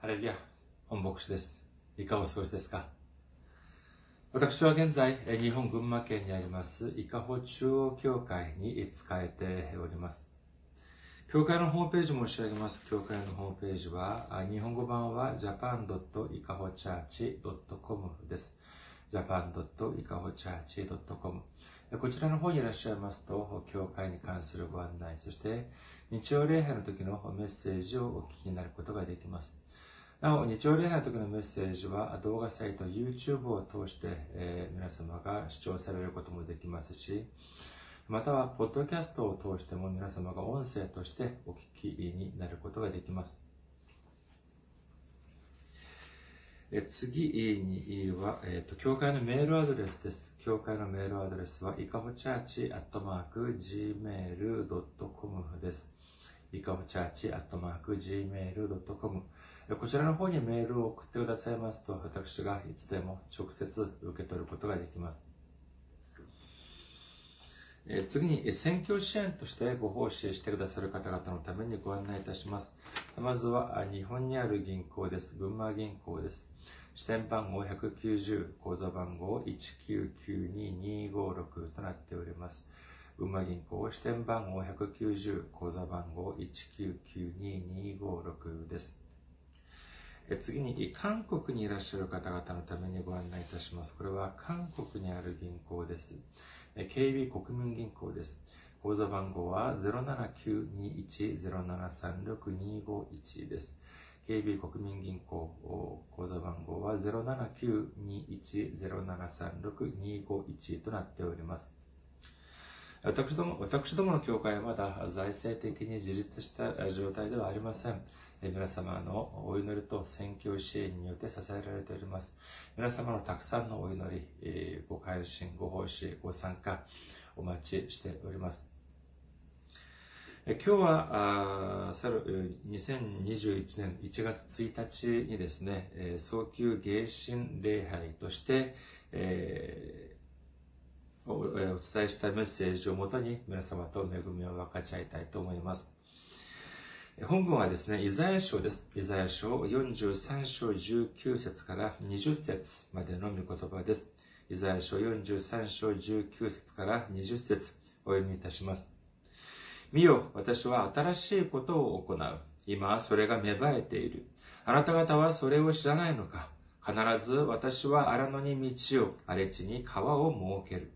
ハレルヤ、本牧師です。いかお過ごしですか？私は現在、日本群馬県にあります、伊香保中央教会に仕えております。教会のホームページ申し上げます。教会のホームページは、日本語版は japan.ikahochurch.com です。japan.ikahochurch.com こちらの方にいらっしゃいますと、教会に関するご案内、そして日曜礼拝の時のメッセージをお聞きになることができます。なお、日曜礼拝の時のメッセージは動画サイト YouTube を通して、えー皆様が視聴されることもできますし、または、ポッドキャストを通しても皆様が音声としてお聞きになることができます。え次には、えーと、教会のメールアドレスです。教会のメールアドレスは、いかほチャーチアットマーク gmail.com です。いかほチャーチアットマーク gmail.com こちらの方にメールを送ってくださいますと、私がいつでも直接受け取ることができます。次に、選挙支援としてご奉仕してくださる方々のためにご案内いたします。まずは、日本にある銀行です。群馬銀行です。支店番号190、口座番号1992256となっております。馬銀行支店番号190、口座番号1992256です。え次に、韓国にいらっしゃる方々のためにご案内いたします。これは韓国にある銀行です。KB 国民銀行です。口座番号は079210736251です。KB 国民銀行口座番号は0792107362251となっております。私ども私どもの教会はまだ財政的に自立した状態ではありません。皆様のお祈りと宣教支援によって支えられております。皆様のたくさんのお祈り、ご関心、ご奉仕、ご参加、お待ちしております。今日は、あ2021年1月1日にですね、早急迎神礼拝として、えーお伝えしたメッセージをもとに皆様と恵みを分かち合いたいと思います。本文はですね、イザヤ書です。イザヤ書43章19節から20節までの御言葉です。イザヤ書43章19節から20節お読みいたします。見よ、私は新しいことを行う。今、それが芽生えている。あなた方はそれを知らないのか必ず私は荒野に道を、荒れ地に川を設ける。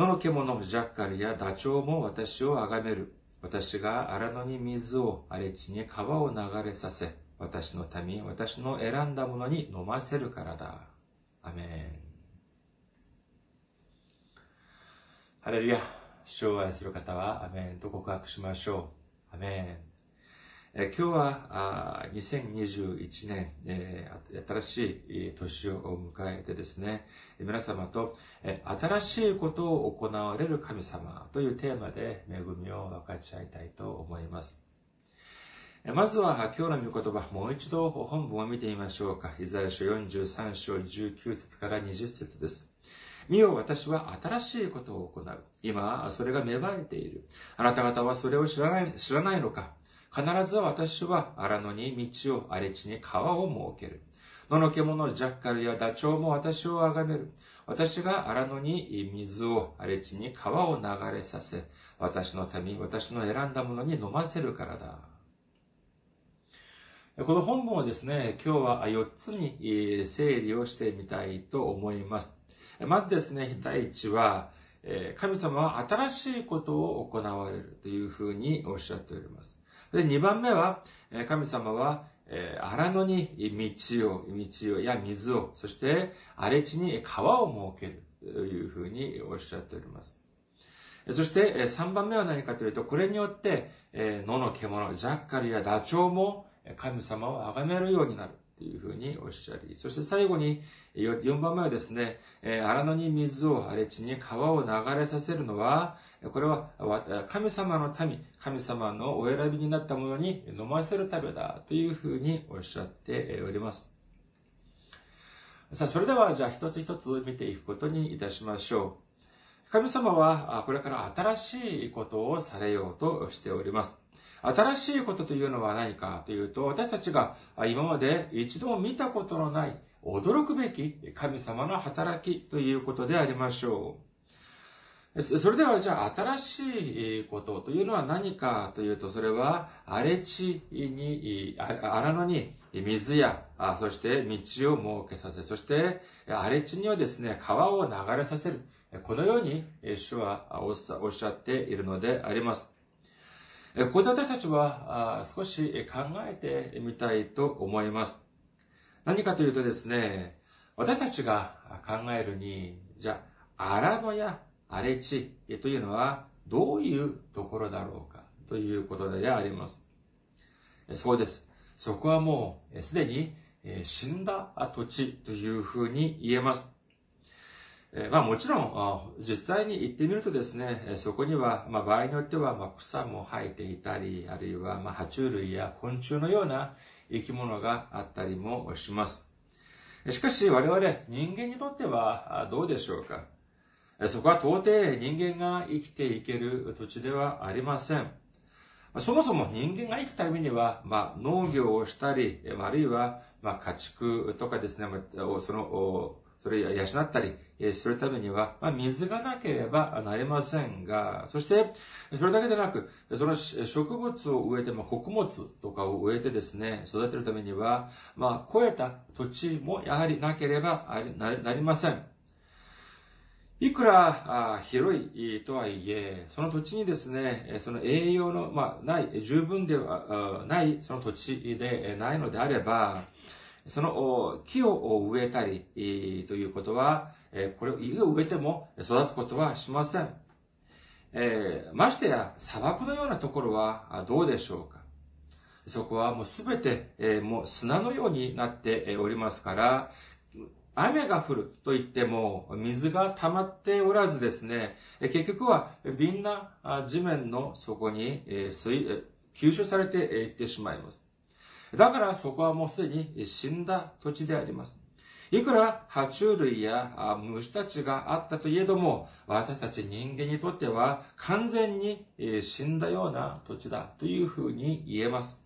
野の獣、ジャッカルやダチョウも私をあがめる。私が荒野に水を、荒れ地に川を流れさせ、私の民、私の選んだものに飲ませるからだ。アメン。ハレルヤ。主を愛する方は、アメンと告白しましょう。アメン。え今日は2021年、え新しい年を迎えてですね、皆様と、え新しいことを行われる神様というテーマで恵みを分かち合いたいと思います。まずは今日の御言葉、もう一度本文を見てみましょうか。イザヤ書43章19節から20節です。見よ、私は新しいことを行う。今、それが芽生えている。あなた方はそれを知らない、知らないのか必ず私は荒野に道を、荒れ地に川を設ける。野の獣、ジャッカルやダチョウも私を崇める。私が荒野に水を、荒れ地に川を流れさせ、私の民、私の選んだものに飲ませるからだ。この本文をですね、今日は4つに整理をしてみたいと思います。まずですね、第一は、神様は新しいことを行われるというふうにおっしゃっております。で、2番目は、神様は、荒野に道を、道を、や水を、そして荒れ地に川を設けるというふうにおっしゃっております。そして、三番目は何かというと、これによって、野の獣、ジャッカルやダチョウも神様を崇めるようになるというふうにおっしゃり、そして最後に、4番目はですね、荒野に水を荒れ地に川を流れさせるのは、これは神様の民、神様のお選びになったものに飲ませるためだというふうにおっしゃっております。さあ、それではじゃあ一つ一つ見ていくことにいたしましょう。神様はこれから新しいことをされようとしております。新しいことというのは何かというと、私たちが今まで一度も見たことのない驚くべき神様の働きということでありましょう。それではじゃあ新しいことというのは何かというと、それは荒れ地に、荒野に水や、そして道を設けさせ、そして荒れ地にはですね、川を流れさせる。このように主はおっしゃっているのであります。ここで私たちは少し考えてみたいと思います。何かというとですね、私たちが考えるに、じゃあ、荒野や荒れ地というのはどういうところだろうかということであります。そうです。そこはもうすでに死んだ土地というふうに言えます。えまあもちろん、実際に行ってみるとですね、そこには、まあ場合によっては、ま草も生えていたり、あるいは、ま爬虫類や昆虫のような生き物があったりもします。しかし我々人間にとってはどうでしょうかそこは到底人間が生きていける土地ではありません。そもそも人間が生きためには、まあ、農業をしたり、あるいは、まあ、家畜とかですね、その、それを養ったりするためには、まあ、水がなければなりませんが、そして、それだけでなく、その植物を植えて、まあ、穀物とかを植えてですね、育てるためには、まあ、超えた土地もやはりなければなりません。いくら広いとはいえ、その土地にですね、その栄養の、まあ、ない、十分ではないその土地でないのであれば、その木を植えたりということは、これを家を植えても育つことはしません。えー、ましてや砂漠のようなところはどうでしょうかそこはもうすべて、えー、もう砂のようになっておりますから、雨が降ると言っても水が溜まっておらずですね、結局はみんな地面の底に吸収されていってしまいます。だからそこはもうすでに死んだ土地であります。いくら爬虫類や虫たちがあったといえども、私たち人間にとっては完全に死んだような土地だというふうに言えます。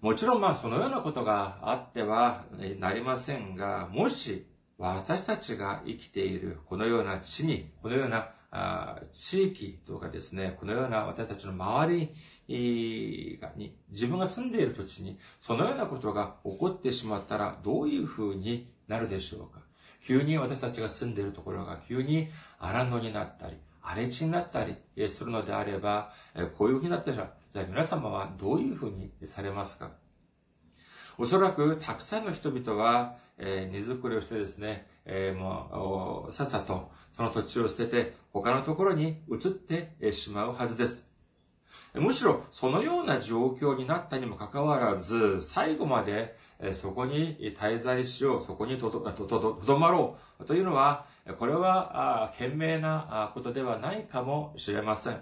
もちろんまあそのようなことがあってはなりませんが、もし私たちが生きているこのような地に、このような地域とかですね、このような私たちの周りに、自分が住んでいる土地に、そのようなことが起こってしまったら、どういうふうになるでしょうか？急に私たちが住んでいるところが急に荒野になったり、荒れ地になったりするのであれば、こういうふうになったら、じゃあ皆様はどういうふうにされますか？おそらくたくさんの人々は、えー、荷造りをしてですね、えー、もう、さっさとその土地を捨てて他のところに移ってしまうはずです。むしろそのような状況になったにもかかわらず、最後までそこに滞在しよう、そこにとどまろうというのは、これは賢明なことではないかもしれません。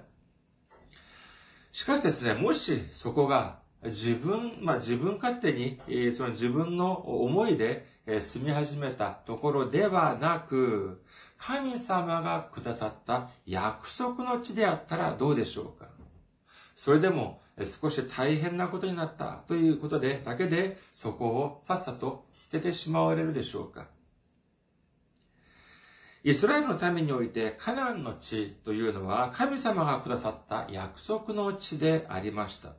しかしですね、もしそこが自分、まあ自分勝手に、その自分の思いで住み始めたところではなく、神様がくださった約束の地であったらどうでしょうか？それでも少し大変なことになったということで、だけでそこをさっさと捨ててしまわれるでしょうかイスラエルのためにおいてカナンの地というのは神様がくださった約束の地でありました。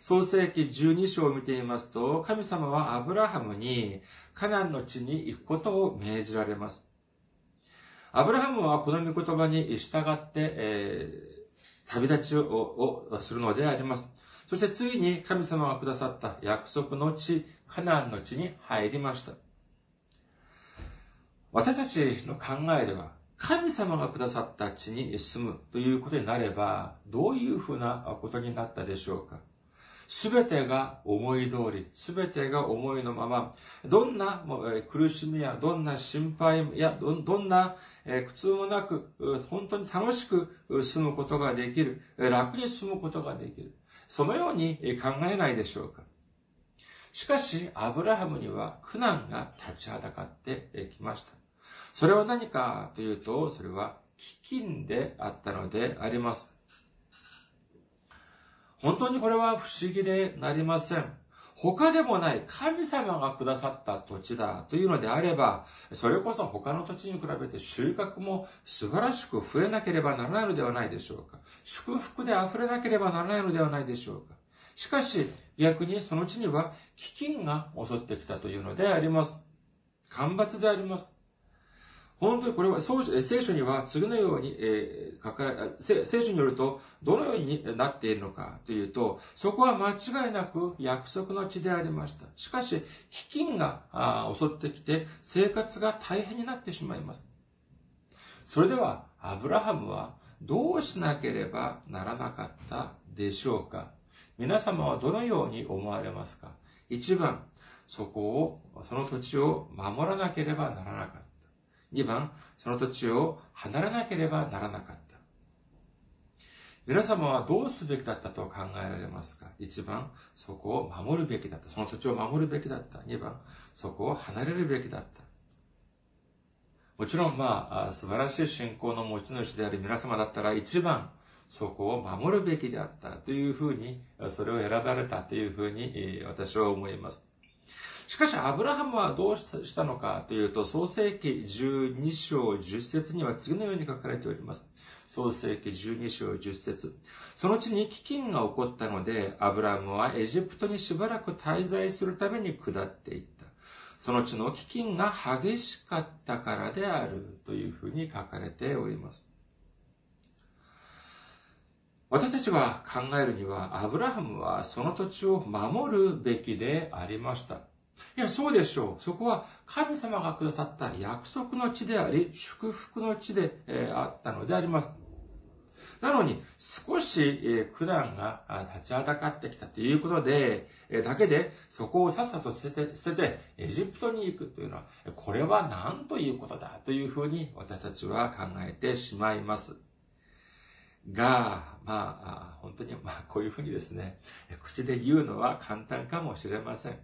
創世記12章を見てみますと、神様はアブラハムにカナンの地に行くことを命じられます。アブラハムはこの御言葉に従って、えー旅立ちをするのであります。そしてついに神様がくださった約束の地、カナンの地に入りました。私たちの考えでは、神様がくださった地に住むということになれば、どういうふうなことになったでしょうか？すべてが思い通り、すべてが思いのまま、どんな苦しみや、どんな心配や、どんな苦痛もなく、本当に楽しく住むことができる、楽に住むことができる。そのように考えないでしょうか。しかし、アブラハムには苦難が立ちはだかってきました。それは何かというと、それは飢饉であったのであります。本当にこれは不思議でなりません。他でもない神様がくださった土地だというのであれば、それこそ他の土地に比べて収穫も素晴らしく増えなければならないのではないでしょうか。祝福で溢れなければならないのではないでしょうか。しかし、逆にその地には飢饉が襲ってきたというのであります。干ばつであります。本当にこれは聖書には次のように、書か、聖書によるとどのようになっているのかというと、そこは間違いなく約束の地でありました。しかし、飢饉が襲ってきて生活が大変になってしまいます。それでは、アブラハムはどうしなければならなかったでしょうか皆様はどのように思われますか一番、そこを、その土地を守らなければならなかった。2番、その土地を離れなければならなかった。皆様はどうすべきだったと考えられますか ?1 番、そこを守るべきだった。その土地を守るべきだった。2番、そこを離れるべきだった。もちろん、まあ、素晴らしい信仰の持ち主である皆様だったら、1番、そこを守るべきであったというふうに、それを選ばれたというふうに私は思います。しかし、アブラハムはどうしたのかというと、創世記12章10節には次のように書かれております。創世記12章10節その地に飢饉が起こったので、アブラハムはエジプトにしばらく滞在するために下っていった。その地の飢饉が激しかったからであるというふうに書かれております。私たちは考えるには、アブラハムはその土地を守るべきでありました。いや、そうでしょう。そこは神様がくださった約束の地であり、祝福の地で、えあったのであります。なのに、少し、え苦難が立ちはだかってきたということで、えだけで、そこをさっさと捨てて、捨てて、エジプトに行くというのは、これは何ということだというふうに私たちは考えてしまいます。が、まあ、本当に、まあ、こういうふうにですね、口で言うのは簡単かもしれません。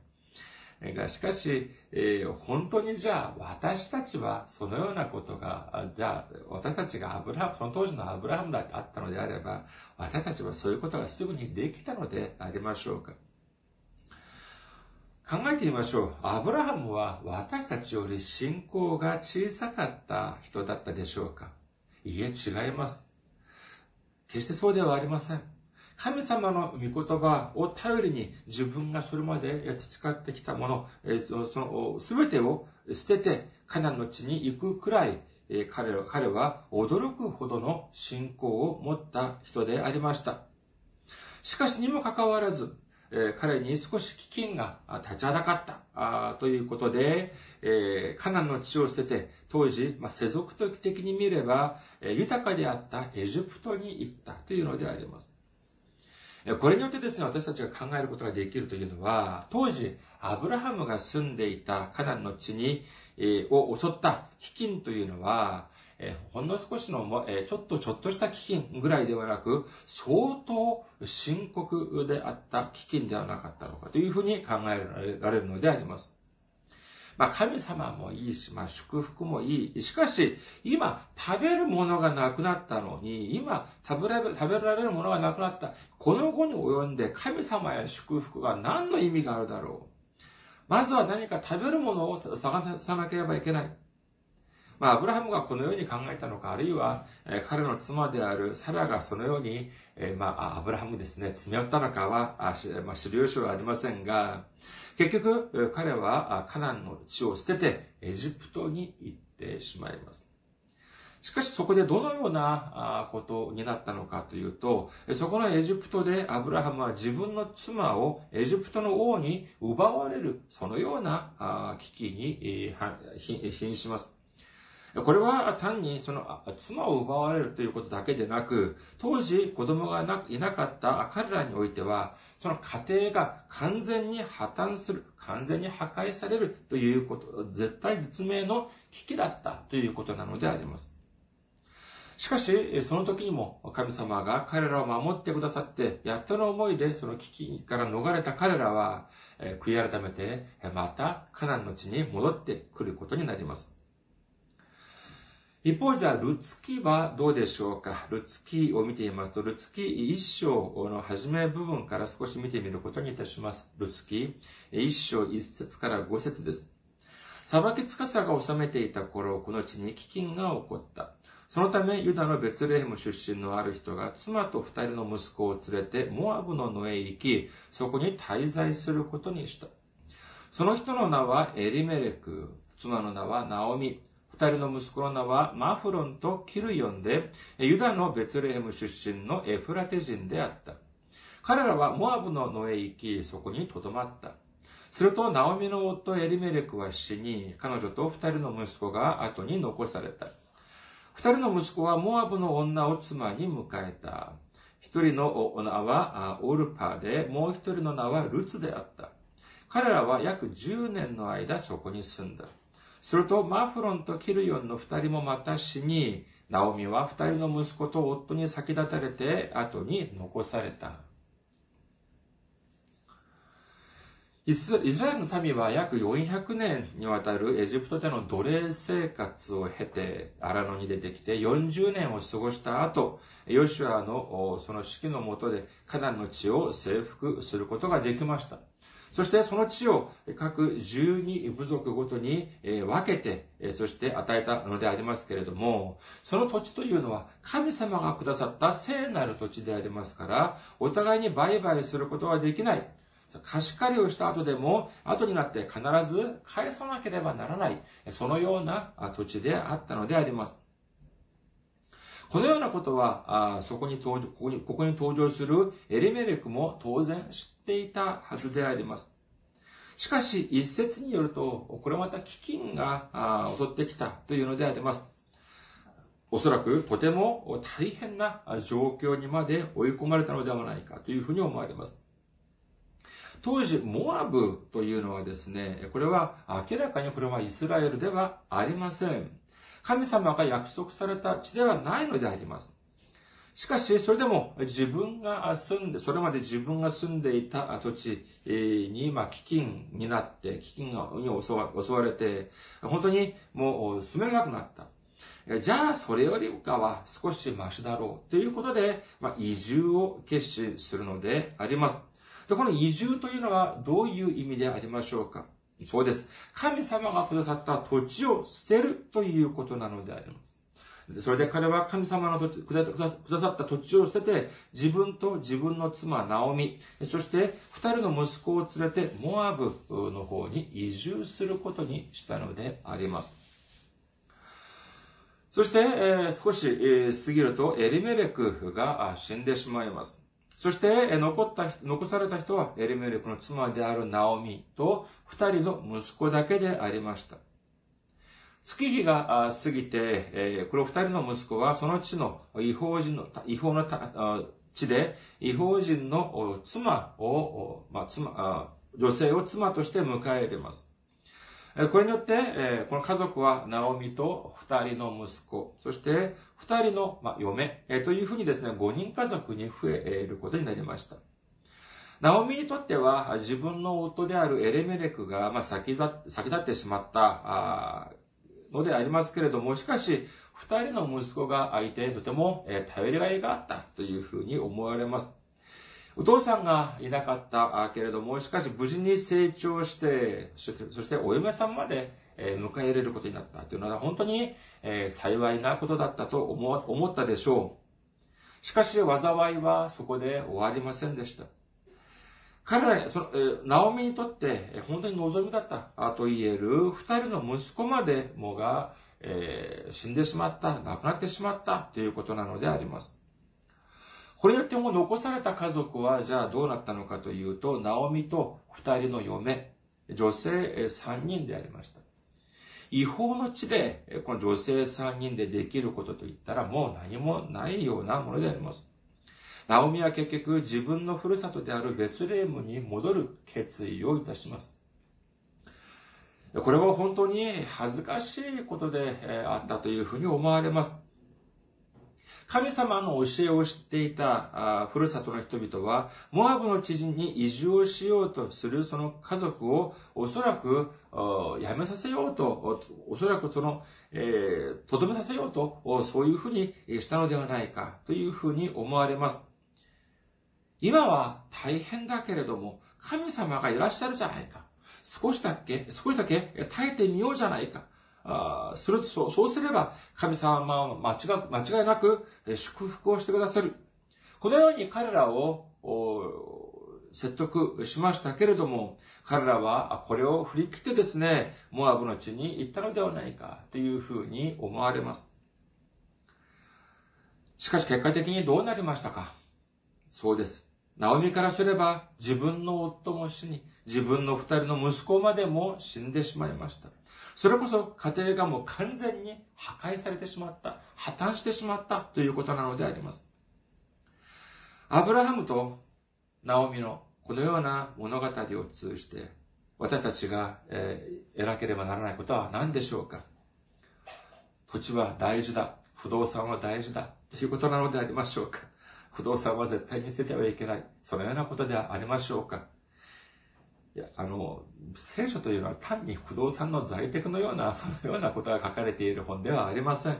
が、しかし、えー、本当にじゃあ、私たちはそのようなことが、じゃあ、私たちがアブラハム、その当時のアブラハムだってあったのであれば、私たちはそういうことがすぐにできたのでありましょうか。考えてみましょう。アブラハムは私たちより信仰が小さかった人だったでしょうかいえ、違います。決してそうではありません。神様の御言葉を頼りに自分がそれまで培ってきたもの、その全てを捨ててカナンの地に行くくらい彼は驚くほどの信仰を持った人でありました。しかしにもかかわらず、彼に少し飢饉が立ちはだかったということで、カナンの地を捨てて、当時、世俗的に見れば豊かであったエジプトに行ったというのであります。これによってですね、私たちが考えることができるというのは、当時、アブラハムが住んでいたカナンの地に、えー、を襲った飢饉というのは、えー、ほんの少しの、えー、ちょっとちょっとした飢饉ぐらいではなく、相当深刻であった飢饉ではなかったのかというふうに考えられるのであります。まあ、神様もいいし、まあ、祝福もいい。しかし、今、食べるものがなくなったのに、今、食べられるものがなくなった。この後に及んで、神様や祝福が何の意味があるだろう。まずは何か食べるものを探さなければいけない。まあ、アブラハムがこのように考えたのか、あるいは、彼の妻であるサラがそのように、まあ、アブラハムですね、詰め寄ったのかは、まあ、知る由はありませんが、結局、彼はカナンの地を捨ててエジプトに行ってしまいます。しかしそこでどのようなことになったのかというと、そこのエジプトでアブラハムは自分の妻をエジプトの王に奪われる、そのような危機に瀕します。これは単にその妻を奪われるということだけでなく、当時子供がいなかった彼らにおいては、その家庭が完全に破綻する、完全に破壊されるということ、絶対絶命の危機だったということなのであります。しかし、その時にも神様が彼らを守ってくださって、やっとの思いでその危機から逃れた彼らは、悔い改めて、またカナンの地に戻ってくることになります。一方じゃあ、ルツキはどうでしょうか？ルツキを見ていますと、ルツキ一章の初め部分から少し見てみることにいたします。ルツキ一章一節から五節です。裁きつかさが治めていた頃、この地に飢饉が起こった。そのため、ユダのベツレヘム出身のある人が妻と二人の息子を連れてモアブの野へ行き、そこに滞在することにした。その人の名はエリメレク、妻の名はナオミ、二人の息子の名はマフロンとキルヨンで、ユダのベツレヘム出身のエフラテ人であった。彼らはモアブの野へ行き、そこに留まった。すると、ナオミの夫エリメレクは死に、彼女と二人の息子が後に残された。二人の息子はモアブの女を妻に迎えた。一人の名はオルパーで、もう一人の名はルツであった。彼らは約10年の間そこに住んだ。すると、マフロンとキルヨンの二人もまた死に、ナオミは二人の息子と夫に先立たれて後に残された。イスラエルの民は約400年にわたるエジプトでの奴隷生活を経て、荒野に出てきて40年を過ごした後、ヨシュアのその指揮のもとでカナンの地を征服することができました。そしてその地を各12部族ごとに分けて、そして与えたのでありますけれども、その土地というのは神様がくださった聖なる土地でありますから、お互いに売買することはできない。貸し借りをした後でも、後になって必ず返さなければならない、そのような土地であったのであります。このようなことは、あそこに登場、ここに、ここに登場するエリメレクも当然知っていたはずであります。しかし、一説によると、これまた飢饉が襲ってきたというのであります。おそらくとても大変な状況にまで追い込まれたのではないかというふうに思われます。当時、モアブというのはですね、これは明らかにこれはイスラエルではありません。神様が約束された地ではないのであります。しかし、それでも自分が住んで、それまで自分が住んでいた土地に、まあ、飢饉になって、飢饉に襲わ襲われて、本当にもう住めなくなった。じゃあ、それよりかは少しマシだろうということで、まあ、移住を決心するのであります。で、この移住というのはどういう意味でありましょうか？そうです。神様がくださった土地を捨てるということなのであります。それで彼は神様の土地くださった土地を捨てて、自分と自分の妻、ナオミ、そして二人の息子を連れて、モアブの方に移住することにしたのであります。そして、えー、少し、えー、過ぎると、エリメレクが死んでしまいます。そして、残った、残された人はエリメレクの妻であるナオミと二人の息子だけでありました。月日が過ぎて、この二人の息子はその地の違法人の、違法の地で違法人の妻を、まあ、妻、女性を妻として迎え入れます。これによって、この家族は、ナオミと二人の息子、そして二人の嫁、というふうにですね、五人家族に増えることになりました。ナオミにとっては、自分の夫であるエレメレクが、先立ってしまったのでありますけれども、しかし、二人の息子が相手にとても頼りがいがあったというふうに思われます。お父さんがいなかったけれども、しかし無事に成長して、そしてお嫁さんまで迎え入れることになったというのは本当に幸いなことだったと思ったでしょう。しかし災いはそこで終わりませんでした。彼ら、その、ナオミにとって本当に望みだったと言える二人の息子までもが、えー、死んでしまった、亡くなってしまったということなのであります。これによっても残された家族は、じゃあどうなったのかというと、ナオミと二人の嫁、女性三人でありました。違法の地で、この女性三人でできることといったらもう何もないようなものであります。ナオミは結局自分のふるさとであるベツレームに戻る決意をいたします。これは本当に恥ずかしいことであったというふうに思われます。神様の教えを知っていたふるさとの人々は、モアブの知人に移住をしようとするその家族をおそらくやめさせようと、おそらくその、えー、とどめさせようと、そういうふうにしたのではないかというふうに思われます。今は大変だけれども、神様がいらっしゃるじゃないか。少しだけ、少しだけ耐えてみようじゃないか。あするそう、そうすれば、神様は間違間違いなく祝福をしてくださる。このように彼らを説得しましたけれども、彼らはこれを振り切ってですね、モアブの地に行ったのではないかというふうに思われます。しかし結果的にどうなりましたか？そうです。ナオミからすれば自分の夫も死に、自分の二人の息子までも死んでしまいました。それこそ家庭がもう完全に破壊されてしまった、破綻してしまったということなのであります。アブラハムとナオミのこのような物語を通じて、私たちが、えー、得なければならないことは何でしょうか土地は大事だ。不動産は大事だ。ということなのでありましょうか不動産は絶対に捨ててはいけない。そのようなことではありましょうかいや、あの、聖書というのは単に不動産の在宅のような、そのようなことが書かれている本ではありません。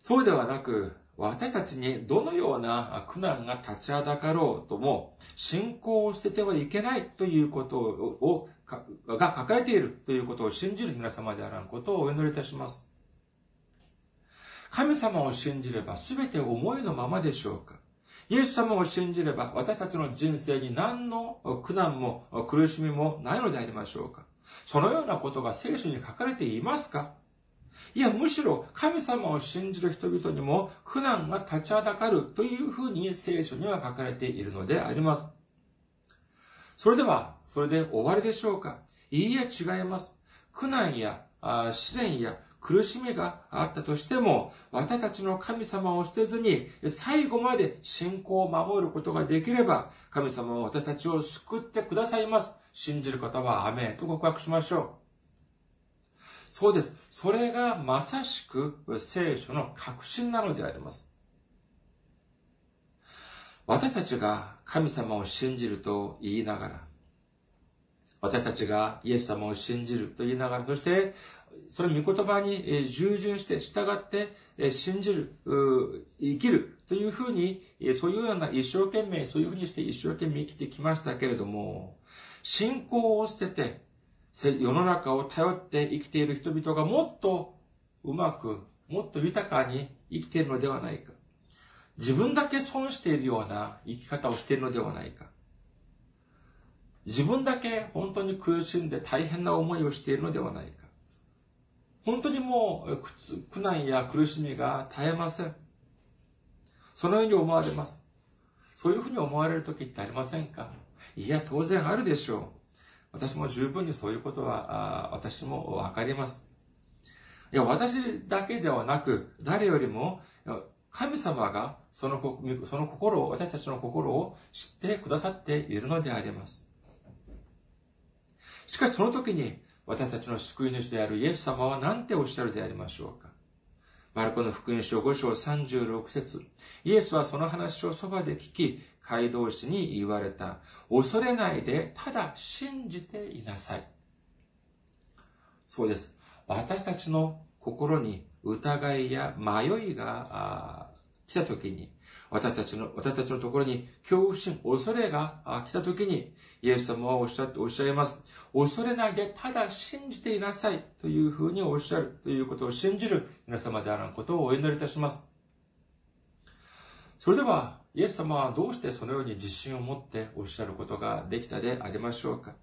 そうではなく、私たちにどのような苦難が立ちはだかろうとも、信仰を捨ててはいけないということを、が書かれているということを信じる皆様であらんことをお祈りいたします。神様を信じれば全て思いのままでしょうかイエス様を信じれば私たちの人生に何の苦難も苦しみもないのでありましょうかそのようなことが聖書に書かれていますか？いや、むしろ神様を信じる人々にも苦難が立ちはだかるというふうに聖書には書かれているのであります。それでは、それで終わりでしょうか？いいえ、違います。苦難や試練や苦しみがあったとしても、私たちの神様を捨てずに、最後まで信仰を守ることができれば、神様は私たちを救ってくださいます。信じる方はアメンと告白しましょう。そうです。それがまさしく聖書の確信なのであります。私たちが神様を信じると言いながら、私たちがイエス様を信じると言いながら、そしてその御言葉に従順して従って信じる、生きるというふうに、そういうような一生懸命、そういうふうにして一生懸命生きてきましたけれども、信仰を捨てて、世の中を頼って生きている人々がもっとうまく、もっと豊かに生きているのではないか。自分だけ損しているような生き方をしているのではないか。自分だけ本当に苦しんで大変な思いをしているのではないか。本当にもう苦難や苦しみが絶えません。そのように思われます。そういうふうに思われる時ってありませんか？いや、当然あるでしょう。私も十分にそういうことは、私もわかります。いや、私だけではなく、誰よりも、神様がそのその心を、私たちの心を知ってくださっているのであります。しかしその時に、私たちの救い主であるイエス様は何ておっしゃるでありましょうかマルコの福音書5章36節イエスはその話をそばで聞き、街道士に言われた。恐れないで、ただ信じていなさい。そうです。私たちの心に疑いや迷いが来た時に、私たちの、私たちのところに恐怖心、恐れが来た時に、イエス様はおっしゃって、おっしゃいます。恐れないで、ただ信じていなさい。というふうにおっしゃる。ということを信じる皆様であることをお祈りいたします。それでは、イエス様はどうしてそのように自信を持っておっしゃることができたでありましょうか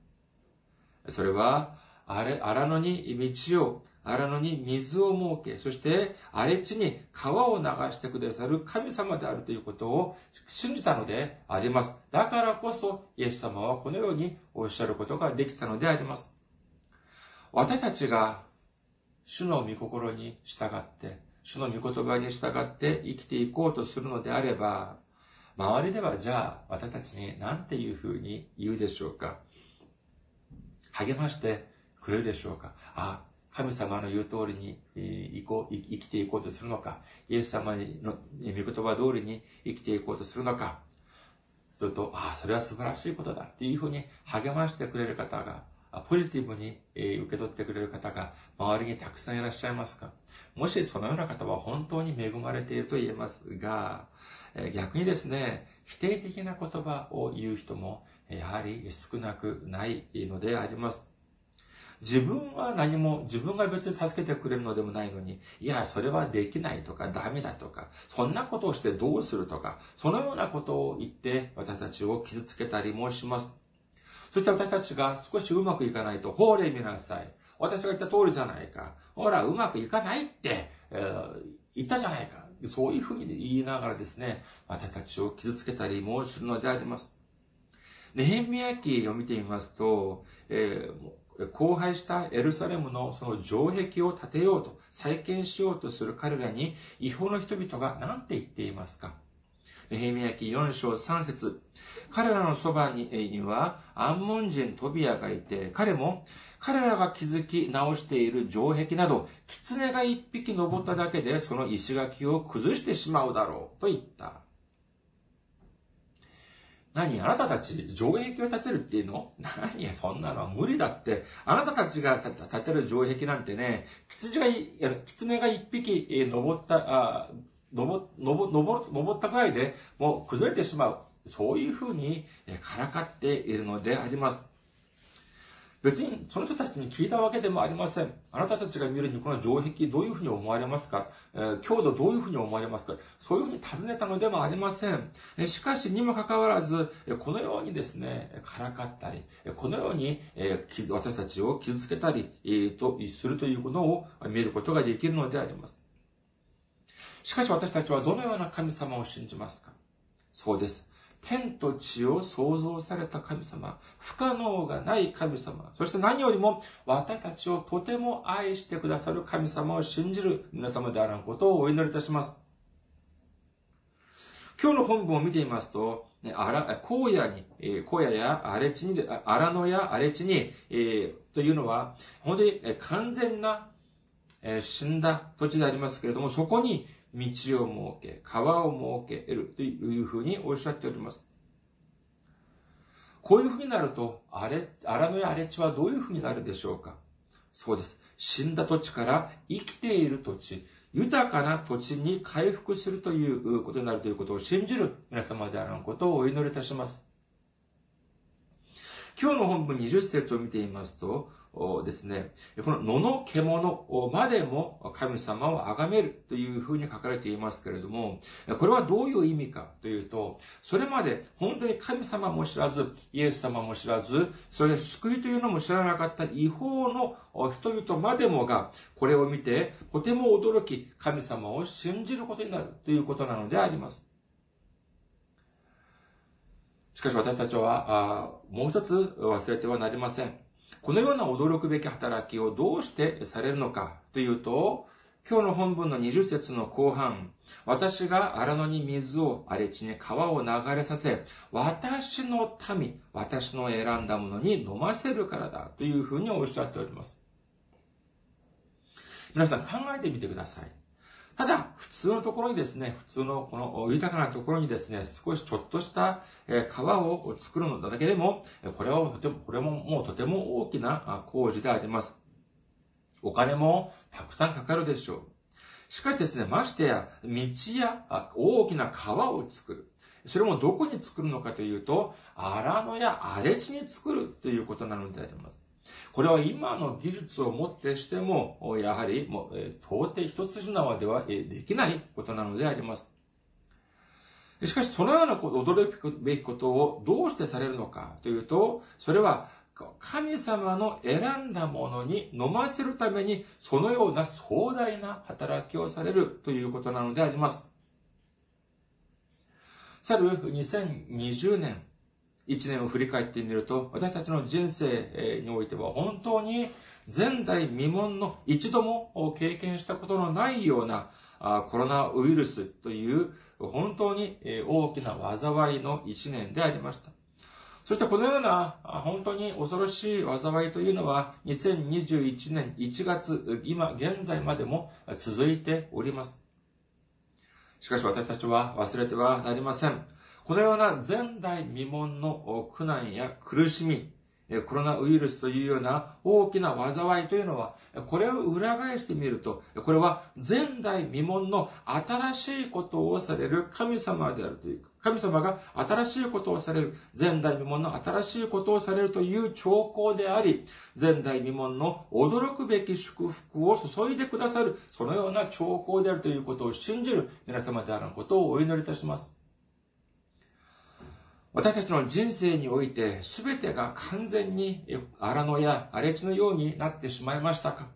それは、あれ荒野に道を荒野に水を設け、そして荒れ地に川を流してくださる神様であるということを信じたのであります。だからこそ、イエス様はこのようにおっしゃることができたのであります。私たちが主の御心に従って、主の御言葉に従って生きていこうとするのであれば、周りではじゃあ私たちに何ていうふうに言うでしょうか励ましてくれるでしょうかあ、神様の言う通りに生こう生きていこうとするのか、イエス様の御言葉通りに生きていこうとするのか、すると、ああ、それは素晴らしいことだっていうふうに励ましてくれる方が、ポジティブに受け取ってくれる方が周りにたくさんいらっしゃいますかもしそのような方は本当に恵まれていると言えますが、逆にですね、否定的な言葉を言う人もやはり少なくないのであります。自分は何も、自分が別に助けてくれるのでもないのに、いや、それはできないとか、ダメだとか、そんなことをしてどうするとか、そのようなことを言って私たちを傷つけたりもします。そして私たちが少しうまくいかないと、ほれ見なさい。私が言った通りじゃないか。ほら、うまくいかないって、えー、言ったじゃないか。そういうふうに言いながらですね、私たちを傷つけたりもするのであります。ネヘミヤ記を見てみますと、えー、荒廃したエルサレムのその城壁を建てようと、再建しようとする彼らに、違法の人々が何て言っていますかネヘミヤ記4章3節彼らのそばには、アンモン人トビアがいて、彼も、彼らが築き直している城壁など、狐が一匹登っただけで、その石垣を崩してしまうだろう、と言った。何あなたたち、城壁を建てるっていうの？何、そんなのは無理だって。あなたたちが建てる城壁なんてね、羊が、狐が一匹登った、あ登、登、登、登ったくらいでもう崩れてしまう。そういうふうにからかっているのであります。別にその人たちに聞いたわけでもありません。あなたたちが見るにこの城壁どういうふうに思われますか、えー、強度どういうふうに思われますか？そういうふうに尋ねたのでもありません。えしかしにもかかわらず、このようにですね、からかったり、このようにえ私たちを傷つけたりえ、とするということを見ることができるのであります。しかし私たちはどのような神様を信じますか？そうです。天と地を創造された神様、不可能がない神様、そして何よりも私たちをとても愛してくださる神様を信じる皆様であらんことをお祈りいたします。今日の本文を見てみますと、ね、あら、荒野に、え、荒野や荒地に、荒野や荒地に、えー、というのは、本当に完全な、えー、死んだ土地でありますけれども、そこに道を設け、川を設けるというふうにおっしゃっております。こういうふうになると、あれ、荒野や荒れ地はどういうふうになるでしょうか？そうです。死んだ土地から生きている土地、豊かな土地に回復するということになるということを信じる皆様であることをお祈りいたします。今日の本文20節を見ていますと、ですね、この野の獣までも神様を崇めるというふうに書かれていますけれども、これはどういう意味かというと、それまで本当に神様も知らず、イエス様も知らず、それで救いというのも知らなかった違法の人々までもが、これを見て、とても驚き、神様を信じることになるということなのであります。しかし私たちは、もう一つ忘れてはなりません。このような驚くべき働きをどうしてされるのかというと、今日の本文の20節の後半、私が荒野に水を荒れ地に川を流れさせ、私の民、私の選んだものに飲ませるからだというふうにおっしゃっております。皆さん考えてみてください。ただ、普通のところにですね、普通のこの豊かなところにですね、少しちょっとした川を作るのだけでも、これはとても、これももうとても大きな工事であります。お金もたくさんかかるでしょう。しかしですね、ましてや、道や大きな川を作る。それもどこに作るのかというと、荒野や荒れ地に作るということなのであります。これは今の技術をもってしても、やはりもう、到底一筋縄ではできないことなのであります。しかし、そのような驚くべきことをどうしてされるのかというと、それは神様の選んだものに飲ませるために、そのような壮大な働きをされるということなのであります。去る2020年、一年を振り返ってみると、私たちの人生においては本当に前代未聞の一度も経験したことのないようなコロナウイルスという本当に大きな災いの一年でありました。そしてこのような本当に恐ろしい災いというのは2021年1月、今現在までも続いております。しかし私たちは忘れてはなりません。このような前代未聞の苦難や苦しみ、コロナウイルスというような大きな災いというのは、これを裏返してみると、これは前代未聞の新しいことをされる神様であるという、神様が新しいことをされる、前代未聞の新しいことをされるという兆候であり、前代未聞の驚くべき祝福を注いでくださる、そのような兆候であるということを信じる皆様であることをお祈りいたします。私たちの人生において全てが完全に荒野や荒れ地のようになってしまいましたか？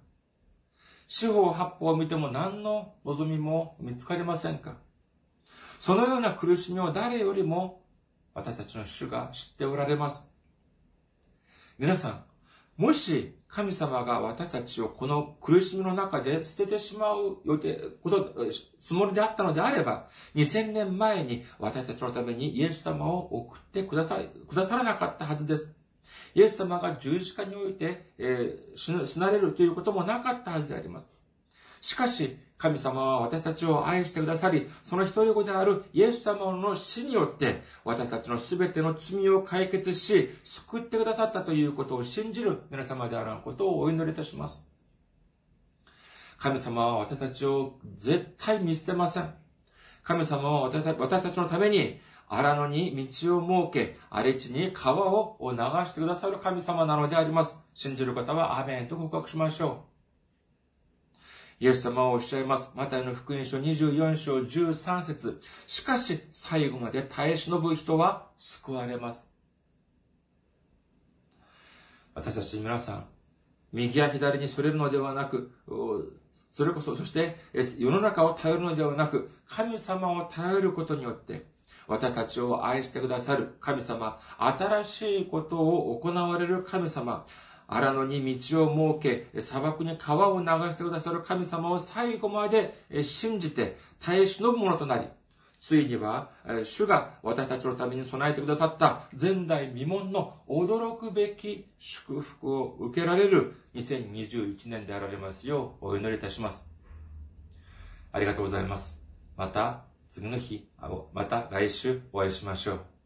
四方八方を見ても何の望みも見つかりませんか？そのような苦しみを誰よりも私たちの主が知っておられます。皆さん、もし神様が私たちをこの苦しみの中で捨ててしまう予定、こと、つもりであったのであれば、2000年前に私たちのためにイエス様を送ってくださくださらなかったはずです。イエス様が十字架において、えー、死なれるということもなかったはずであります。しかし、神様は私たちを愛してくださり、その一人子であるイエス様の死によって、私たちのすべての罪を解決し、救ってくださったということを信じる皆様であることをお祈りいたします。神様は私たちを絶対見捨てません。神様は私たちのために荒野に道を設け、荒れ地に川を流してくださる神様なのであります。信じる方はアメンと告白しましょう。イエス様はおっしゃいます。マタイの福音書24章13節しかし、最後まで耐え忍ぶ人は救われます。私たち皆さん、右や左にそれるのではなく、それこそ、そして世の中を頼るのではなく、神様を頼ることによって、私たちを愛してくださる神様、新しいことを行われる神様、荒野に道を設け、砂漠に川を流してくださる神様を最後まで信じて耐え忍ぶものとなり、ついには、主が私たちのために備えてくださった前代未聞の驚くべき祝福を受けられる2021年であられますようお祈りいたします。ありがとうございます。また次の日、また来週お会いしましょう。